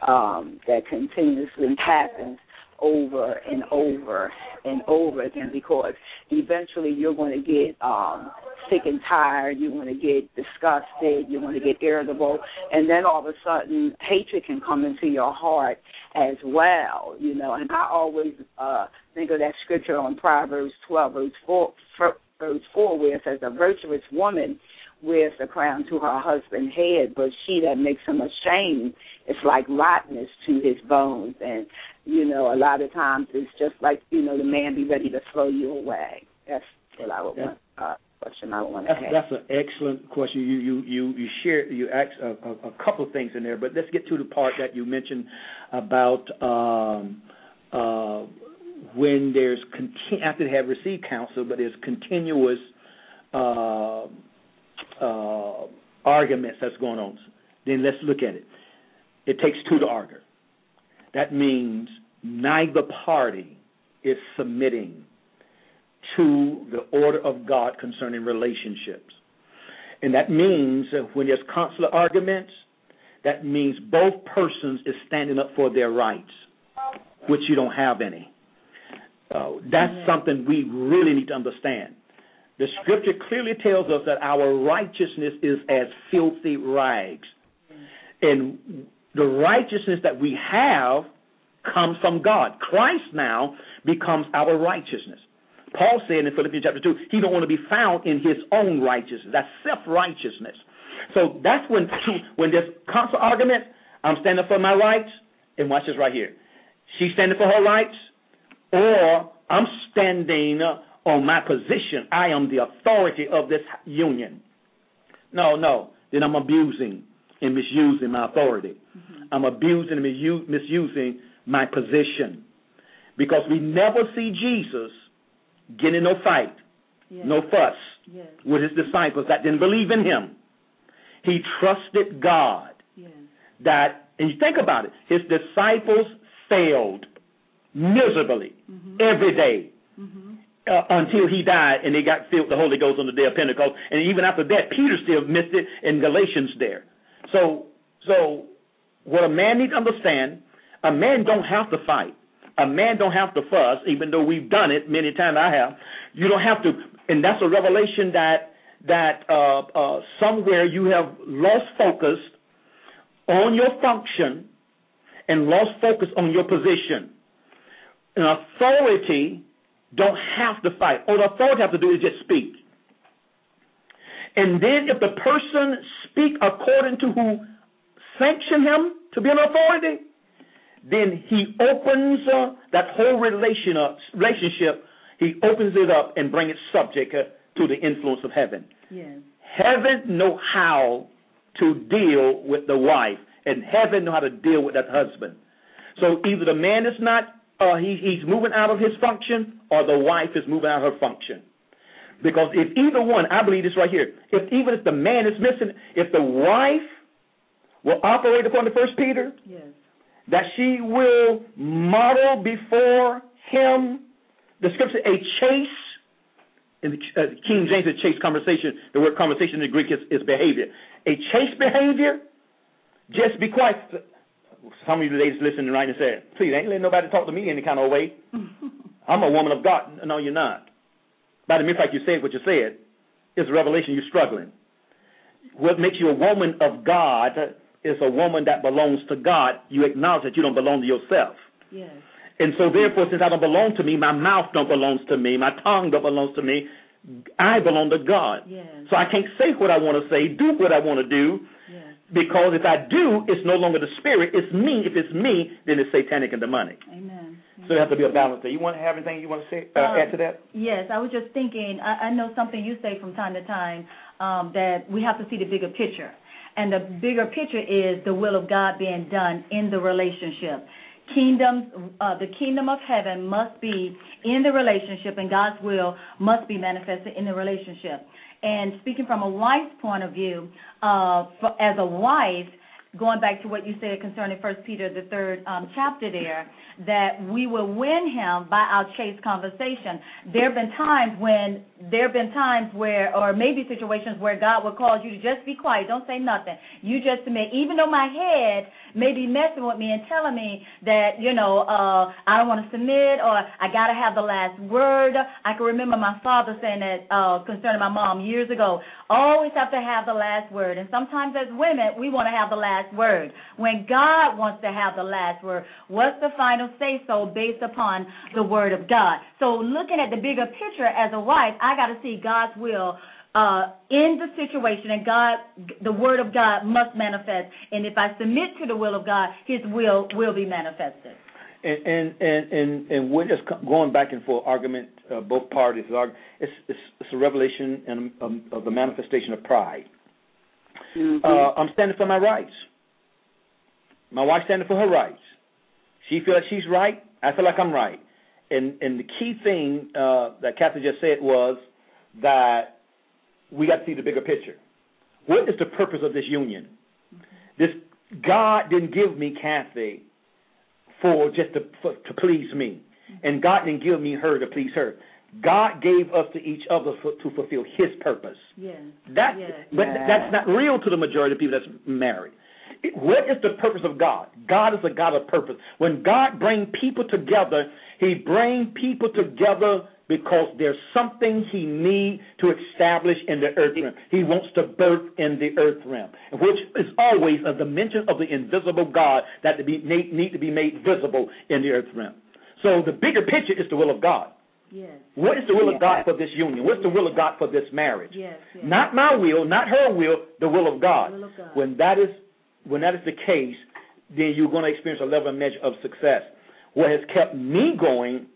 um, that continuously happens over and over and over again? Because eventually you're going to get um, sick and tired. You're going to get disgusted. You're going to get irritable, and then all of a sudden hatred can come into your heart as well. You know, and I always uh, think of that scripture on Proverbs 12, verse 4, verse 4, where it says, A virtuous woman wears the crown to her husband's head, but she that makes him ashamed is like rottenness to his bones. And, you know, a lot of times it's just like, you know, the man be ready to throw you away. That's what I would want. Uh, question I want to That's, ask. that's an excellent question. You you you you share you asked a, a, a couple of things in there, but let's get to the part that you mentioned about um, uh, when there's conti- after they have received counsel, but there's continuous uh, uh, arguments that's going on. Then let's look at it. It takes two to argue. That means neither party is submitting to the order of God concerning relationships. And that means when there's consular arguments, that means both persons is standing up for their rights, which you don't have any. Uh, that's something we really need to understand. The scripture clearly tells us that our righteousness is as filthy rags. And the righteousness that we have comes from God. Christ now becomes our righteousness. Paul said in Philippians chapter 2, he don't want to be found in his own righteousness. That's self-righteousness. So that's when when there's constant argument, I'm standing for my rights, and watch this right here. She's standing for her rights, or I'm standing on my position. I am the authority of this union. No, no. Then I'm abusing and misusing my authority. Mm-hmm. I'm abusing and misusing my position. Because we never see Jesus get in no fight, Yes. no fuss Yes. with his disciples that didn't believe in him. He trusted God Yes. that, and you think about it, his disciples failed miserably every day Mhm. uh, until he died and they got filled with the Holy Ghost on the day of Pentecost. And even after that, Peter still missed it in Galatians there. So, so what a man needs to understand, a man don't have to fight. A man don't have to fuss, even though we've done it many times. I have. You don't have to, and that's a revelation that that uh, uh, somewhere you have lost focus on your function and lost focus on your position. An authority don't have to fight. All the authority have to do is just speak. And then if the person speak according to who sanctioned him to be an authority, then he opens uh, that whole relation up, relationship, he opens it up and bring it subject uh, to the influence of heaven. Yes. Heaven know how to deal with the wife, and heaven know how to deal with that husband. So either the man is not uh, he, he's moving out of his function, or the wife is moving out of her function. Because if either one, I believe this right here, if even if the man is missing, if the wife will operate upon the first Peter, Yes. That she will model before him the scripture a chaste in the uh, King James a chaste conversation the word conversation in the Greek is, is behavior. A chaste behavior? Just be quiet. Some of you ladies listening right and say please ain't letting nobody talk to me any kind of way. I'm a woman of God. No you're not. By the mere fact you said what you said it's a revelation you're struggling. What makes you a woman of God is a woman that belongs to God. You acknowledge that you don't belong to yourself. Yes. And so therefore, since I don't belong to me, my mouth don't belongs to me, my tongue don't belongs to me, I belong to God. Yes. So I can't say what I want to say, do what I want to do, Yes. because if I do, it's no longer the spirit, it's me. If it's me, then it's satanic and demonic. Amen. So there has to be a balance there. You want to have anything you want to say, uh, Um, add to that? Yes, I was just thinking. I, I know something you say from time to time um, that we have to see the bigger picture, and the bigger picture is the will of God being done in the relationship. Kingdoms, uh, the kingdom of heaven must be in the relationship, and God's will must be manifested in the relationship. And speaking from a wife's point of view, uh, for, as a wife, going back to what you said concerning First Peter, the third um, chapter there, that we will win him by our chaste conversation. There have been times when there have been times where, or maybe situations where God will cause you to just be quiet, don't say nothing. You just admit, even though my head may be messing with me and telling me that, you know, uh, I don't want to submit or I got to have the last word. I can remember my father saying that uh, concerning my mom years ago. Always have to have the last word. And sometimes as women, we want to have the last word. When God wants to have the last word, what's the final say so based upon the word of God? So looking at the bigger picture as a wife, I got to see God's will uh, in the situation, and God, the word of God must manifest. And if I submit to the will of God, His will will be manifested. And and and and, and we're just going back and forth argument. Uh, both parties are. It's, it's it's a revelation and um, of the manifestation of pride. Mm-hmm. Uh, I'm standing for my rights. My wife's standing for her rights. She feels like she's right. I feel like I'm right. And and the key thing uh, that Kathy just said was that we got to see the bigger picture. What is the purpose of this union? This God didn't give me Kathy for just to for, to please me, and God didn't give me her to please her. God gave us to each other for, to fulfill His purpose. Yes. That, but Yeah. that's not real to the majority of people that's married. It- What is the purpose of God? God is a God of purpose. When God brings people together, He brings people together because there's something He needs to establish in the earth realm. He wants to birth in the earth realm, which is always a dimension of the invisible God that to be, need, to be made visible in the earth realm. So the bigger picture is the will of God. Yes. What is the will of God for this union? What's the will of God for this marriage? Yes. yes. Not my will, not her will, the will of God. Will of God. When that is when that is the case, then you're going to experience a level and measure of success. What has kept me going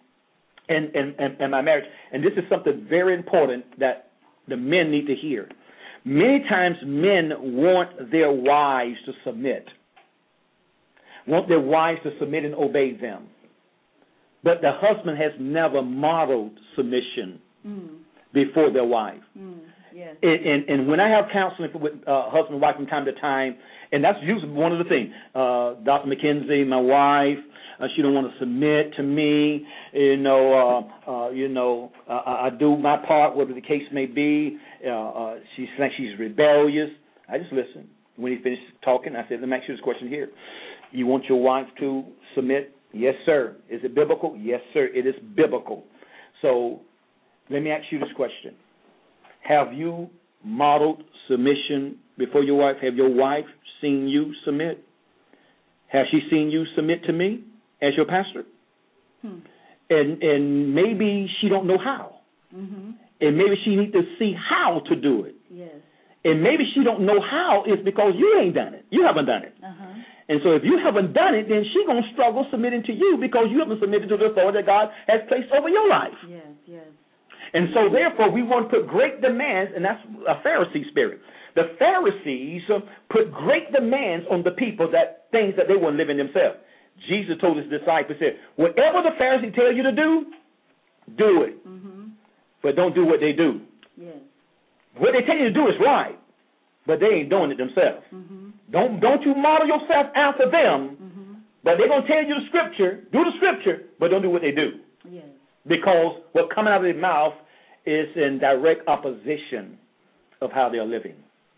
in, in, in, in my marriage, and this is something very important that the men need to hear. Many times men want their wives to submit, want their wives to submit and obey them. But the husband has never modeled submission Mm. before their wife. Mm. Yes. And, and, and when I have counseling with uh, husband and wife from time to time, and that's usually one of the things. Uh, Dr. McKenzie, my wife, uh, she don't want to submit to me. You know, uh, uh, you know, I I do my part, whatever the case may be. Uh, uh, she's like she's rebellious. I just listen. When he finished talking, I said, "Let me ask you this question here: You want your wife to submit? Yes, sir. Is it biblical? Yes, sir. It is biblical. So, let me ask you this question: Have you modeled submission before your wife? Have your wife seen you submit? Has she seen you submit to me as your pastor? Hmm. And and maybe she don't know how. Mhm. And maybe she need to see how to do it. Yes. And maybe she don't know how is because you ain't done it. You haven't done it. Uh huh. And so if you haven't done it, then she gonna struggle submitting to you because you haven't submitted to the authority that God has placed over your life. Yes. Yes. And so, therefore, we want to put great demands, and that's a Pharisee spirit. The Pharisees put great demands on the people that things that they weren't living themselves. Jesus told his disciples, said, "Whatever the Pharisees tell you to do, do it, Mhm. but don't do what they do. Yes. What they tell you to do is right, but they ain't doing it themselves. Mhm. Don't don't you model yourself after them, Mhm. but they're gonna tell you the scripture, do the scripture, but don't do what they do." Yes. because what coming out of their mouth is in direct opposition of how they're living.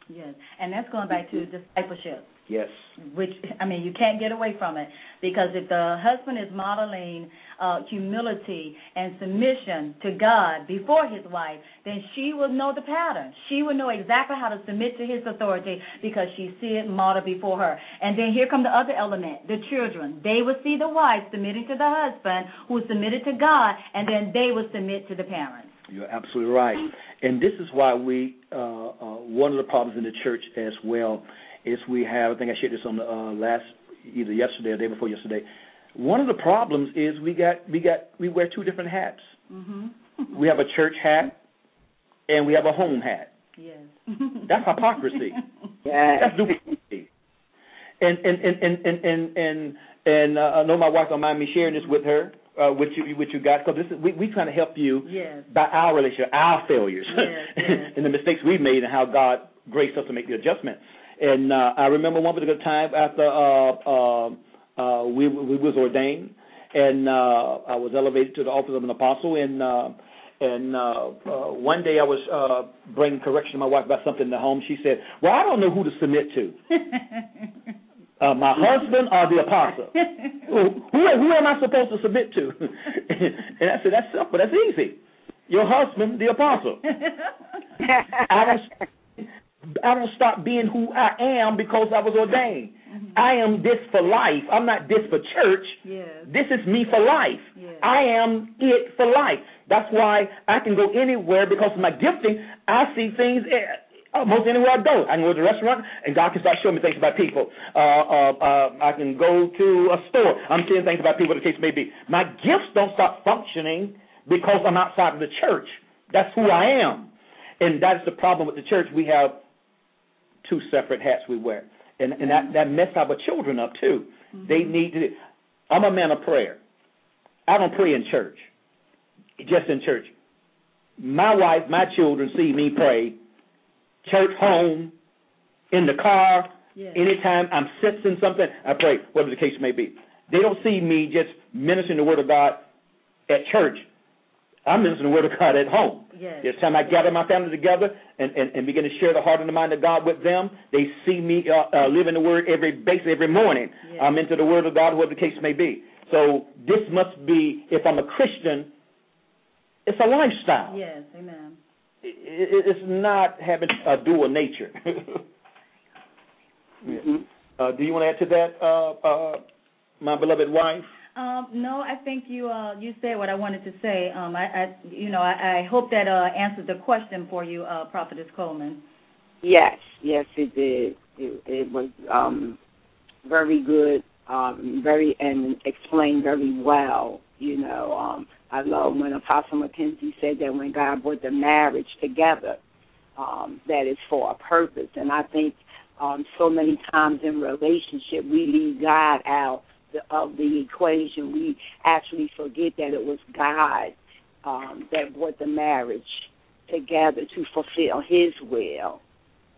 Yes. And that's going back to discipleship. Yes. which I mean you can't get away from it because if the husband is modeling uh, humility and submission to God before his wife, then she will know the pattern. She will know exactly how to submit to his authority because she see it modeled before her. And then here come the other element, the children. They will see the wife submitting to the husband who submitted to God, and then they will submit to the parents. You're absolutely right. And this is why we, uh, uh, one of the problems in the church as well is we have, I think I shared this on the uh, last, either yesterday or day before yesterday. One of the problems is we got, we got, we wear two different hats. Mhm. We have a church hat and we have a home hat. yes. That's hypocrisy. Yes. That's duplicity. And and and and and and and, and uh, I know my wife don't mind me sharing this with her, uh, with you, with you guys, because this is we we trying to help you Yes. by our relationship, our failures, Yes, yes. and the mistakes we've made, and how God graced us to make the adjustment. And uh, I remember one particular time after uh, uh, uh, we we was ordained, and uh, I was elevated to the office of an apostle, and. Uh, and uh, uh, one day I was uh, bringing correction to my wife about something in the home. She said, "Well, I don't know who to submit to." uh, my husband or the apostle? who, who who am I supposed to submit to? and I said, that's simple. That's easy. Your husband, the apostle. I don't I don't stop being who I am because I was ordained. Mm-hmm. I am this for life. I'm not this for church. Yes. This is me for life. Yes. I am it for life. That's why I can go anywhere because of my gifting. I see things almost anywhere I go. I can go to a restaurant and God can start showing me things about people. Uh, uh, uh, I can go to a store. I'm seeing things about people, the case may be. My gifts don't stop functioning because I'm outside of the church. That's who I am. And that's the problem with the church. We have two separate hats we wear, and and that that mess our children up too. Mm-hmm. They need to. I'm a man of prayer. I don't pray in church, just in church. My wife, my children see me pray, church, home, in the car, yes. anytime I'm sensing something, I pray, whatever the case may be. They don't see me just ministering the word of God at church I'm ministering the word of God at home. Yes. This time I gather my family together and, and, and begin to share the heart and the mind of God with them. They see me uh, uh, living the word every base every morning. Yes. I'm into the word of God, whatever the case may be. So this must be, if I'm a Christian, it's a lifestyle. Yes, amen. It, it's not having a dual nature. mm-hmm. uh, do you want to add to that, uh, uh, my beloved wife? Um, no, I think you uh, you said what I wanted to say. Um, I, I you know I, I hope that uh, answered the question for you, uh, Prophetess Coleman. Yes, yes, it did. It, it was um, very good, um, very and explained very well. You know, um, I love when Apostle McKenzie said that when God brought the marriage together, um, that is for a purpose. And I think um, so many times in relationship we leave God out the, of the equation, we actually forget that it was God um, that brought the marriage together to fulfill His will.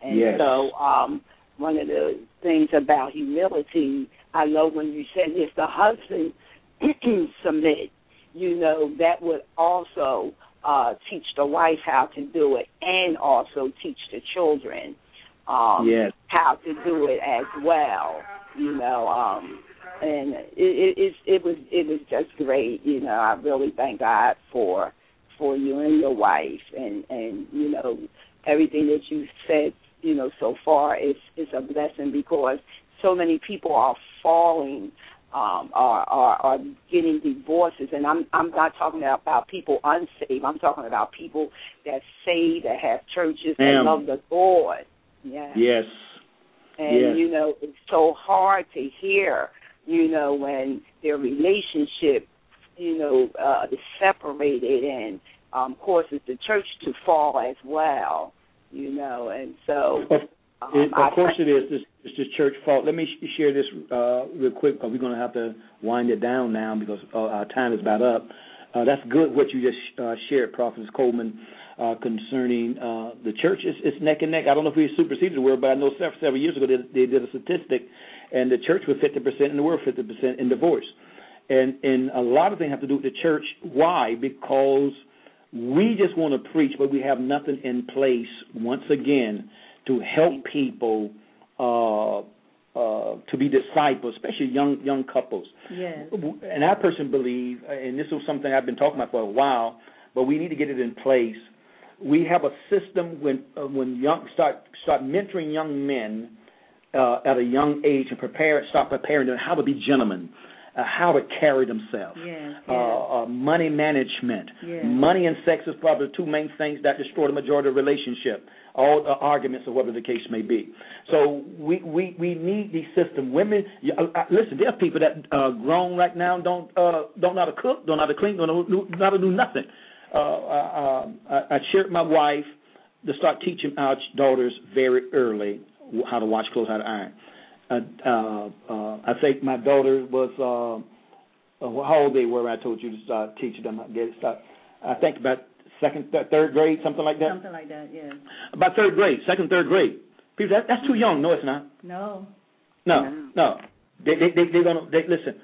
And yes. so, um, one of the things about humility, I love when you said if the husband submit, you know, that would also uh, teach the wife how to do it and also teach the children um, yes. how to do it as well. You know, um, and it, it it it was it was just great. You know, I really thank God for for you and your wife, and and you know everything that you said. You know, so far is is a blessing because so many people are falling. Um, are, are are getting divorces, and I'm I'm not talking about people unsaved. I'm talking about people that say that have churches that love the Lord. Yeah. Yes. And yes. you know, it's so hard to hear you know, when their relationship, you know, uh, is separated and um, causes the church to fall as well, you know, and so. Of, it, of course it is. This, it's the church fault. Let me sh- share this uh, real quick because we're going to have to wind it down now because uh, our time is about up. Uh, that's good what you just uh, shared, Prophet Coleman, uh, concerning uh, the church. It's, it's neck and neck. I don't know if we superseded the word, but I know several, several years ago they, they did a statistic and the church was 50% and the world 50% in divorce. And and a lot of things have to do with the church. Why? Because we just want to preach, but we have nothing in place. Once again, to help people uh, uh, to be disciples, especially young young couples. Yes. And I personally believe, and this is something I've been talking about for a while, but we need to get it in place. We have a system when uh, when young start start mentoring young men uh, at a young age and prepare, start preparing them how to be gentlemen, uh, how to carry themselves. Yes, yes. Uh, uh, money management. Yes. Money and sex is probably the two main things that destroy the majority of relationship. All the arguments or whatever the case may be. So we we we need these systems. Women, uh, uh, listen. There are people that uh, grown right now don't uh, don't know how to cook, don't know how to clean, don't know, know how to do nothing. Uh, uh, I, I shared with my wife to start teaching our daughters very early how to wash clothes, how to iron. Uh, uh, uh, I think my daughter was uh, uh, how old they were when I told you to start teaching them how to get start. I think about second, th- third grade, something like that. Something like that, yes. About third grade, second, third grade. People, that, that's too young. No, it's not. No. No, no. They, they, they, they're gonna. They, listen,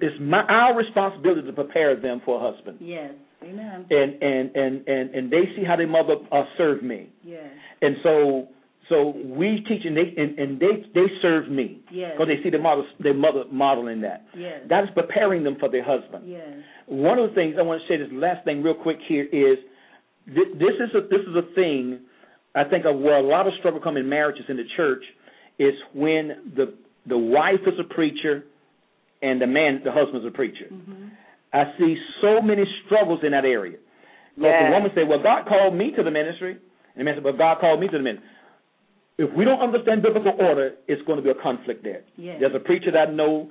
it's my our responsibility to prepare them for a husband. Yes. Amen. And and and and and they see how their mother uh, served me. Yes. And so So we teach and they and, and they they serve me Yes. because they see their model their mother modeling that. Yes. That is preparing them for their husband. Yes. One of the things I want to say this last thing real quick here is th- this is a this is a thing I think of where a lot of struggle come in marriages in the church is when the the wife is a preacher and the man the husband is a preacher. hmm I see so many struggles in that area. Because Yes. the woman said, Well, God called me to the ministry. And the man said, Well, God called me to the ministry. If we don't understand biblical order, it's going to be a conflict there. Yes. There's a preacher that I know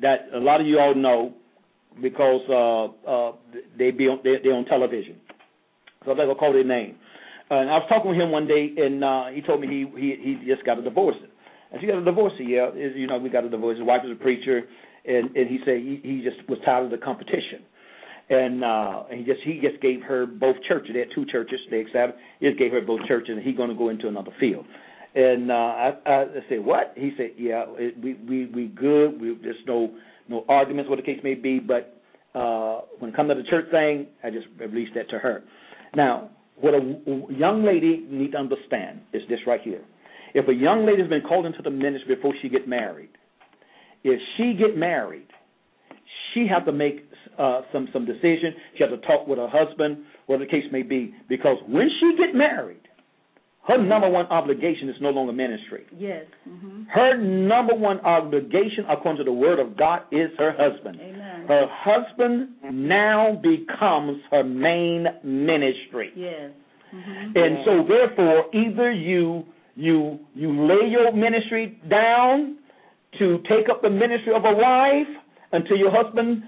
that a lot of you all know because uh, uh, they be on, they, they're on television. So I'm not gonna call their name. Uh, and I was talking with him one day, and uh, he told me he he he just got a divorce. And she got a divorce. Yeah, is you know we got a divorce. His wife is a preacher, and and he said he he just was tired of the competition. And uh and he just he just gave her both churches. They had two churches. They accepted. He just gave her both churches, and he's going to go into another field. And uh I, I said, "What?" He said, "Yeah, it, we we we good. We, there's no no arguments, what the case may be. But uh when it comes to the church thing, I just released that to her. Now, what a young lady need to understand is this right here. If a young lady has been called into the ministry before she get married, if she get married, she have to make uh, some some decision. She have to talk with her husband, whatever the case may be, because when she get married, her number one obligation is no longer ministry. Yes. hmm Her number one obligation, according to the Word of God, is her husband. Amen. Her husband now becomes her main ministry. Yes. hmm And so therefore either you you you lay your ministry down to take up the ministry of a wife until your husband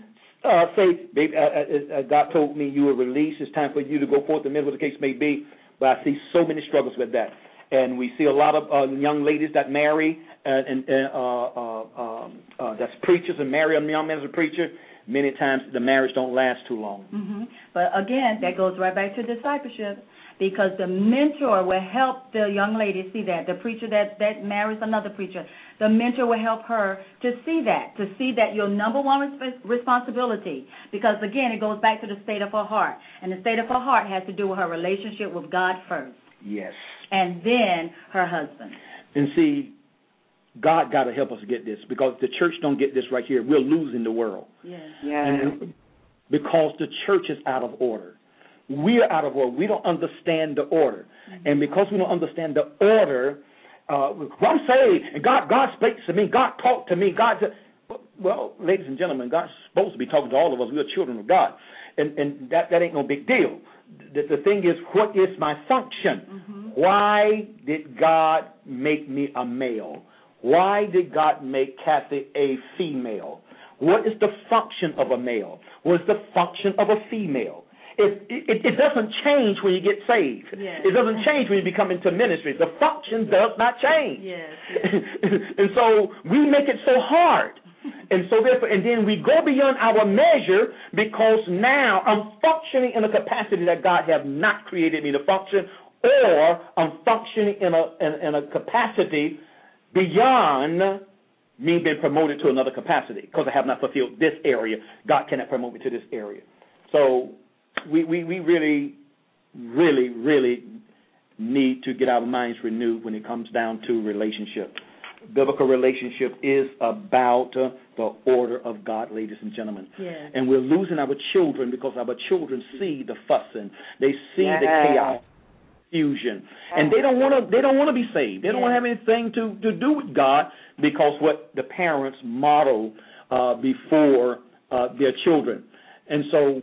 uh, say, baby, uh, uh, uh, God told me you were released. It's time for you to go forth the middle, the case may be. But I see so many struggles with that, and we see a lot of uh, young ladies that marry uh, and uh, uh, um, uh, that's preachers and marry a young man as a preacher. Many times the marriage don't last too long. hmm But again, that goes right back to discipleship because the mentor will help the young lady see that. The preacher that, that marries another preacher, the mentor will help her to see that, to see that your number one responsibility, because again, it goes back to the state of her heart. And the state of her heart has to do with her relationship with God first, Yes. and then her husband. And see, God got to help us get this because the church don't get this right here. We're losing the world. Yes. Yes. And because the church is out of order. We're out of order. We don't understand the order. And because we don't understand the order, uh, well, I'm saved, and God, God speaks to me. God talked to me. God said, well, ladies and gentlemen, God's supposed to be talking to all of us. We're children of God, and and that that ain't no big deal. The, the thing is, what is my function? Why did God make me a male? Why did God make Kathy a female? What is the function of a male? What is the function of a female? It, it, it doesn't change when you get saved. Yes. It doesn't change when you become into ministry. The function does not change. Yes. and so we make it so hard. And so therefore, and then we go beyond our measure because now I'm functioning in a capacity that God have not created me to function, or I'm functioning in a in, in a capacity beyond me being promoted to another capacity because I have not fulfilled this area. God cannot promote me to this area. So we, we, we really, really, really need to get our minds renewed when it comes down to relationship. Biblical relationship is about uh, the order of God, ladies and gentlemen. Yes. And we're losing our children because our children see the fussing, they see the chaos, fusion, and they don't want to. They don't want to be saved. They don't want to have anything to to do with God because what the parents model uh, before uh, their children, and so.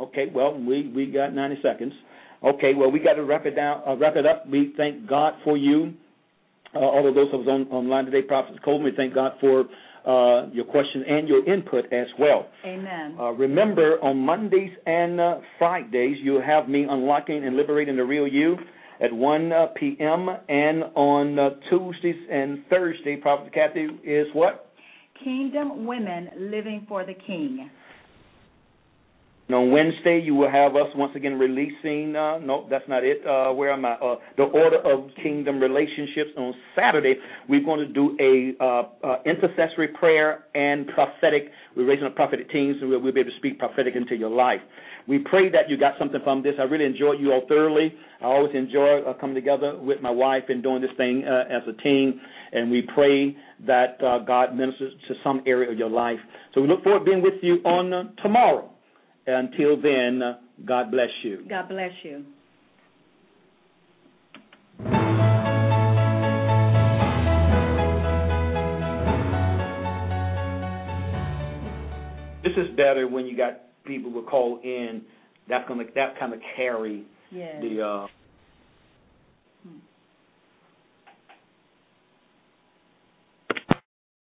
Okay, well, we we got 90 seconds. Okay, well, we got to wrap it down, uh, wrap it up. We thank God for you, uh, all of those of us on online today. Prophet Coleman, we thank God for uh, your questions and your input as well. Amen. Uh, remember, on Mondays and uh, Fridays, you have me unlocking and liberating the real you at 1 uh, p.m. And on uh, Tuesdays and Thursday, Prophet Kathy is what? Kingdom women living for the King. On Wednesday, you will have us once again releasing. Uh, no, that's not it. Uh, where am I? Uh, the Order of Kingdom Relationships. On Saturday, we're going to do a uh, uh, intercessory prayer and prophetic. We're raising up prophetic teams, and we'll, we'll be able to speak prophetic into your life. We pray that you got something from this. I really enjoyed you all thoroughly. I always enjoy uh, coming together with my wife and doing this thing as a team. And we pray that uh, God ministers to some area of your life. So we look forward to being with you on tomorrow. Until then, uh, God bless you. God bless you. This is better when you got people will call in. That's gonna that kind of carry Yes. the uh,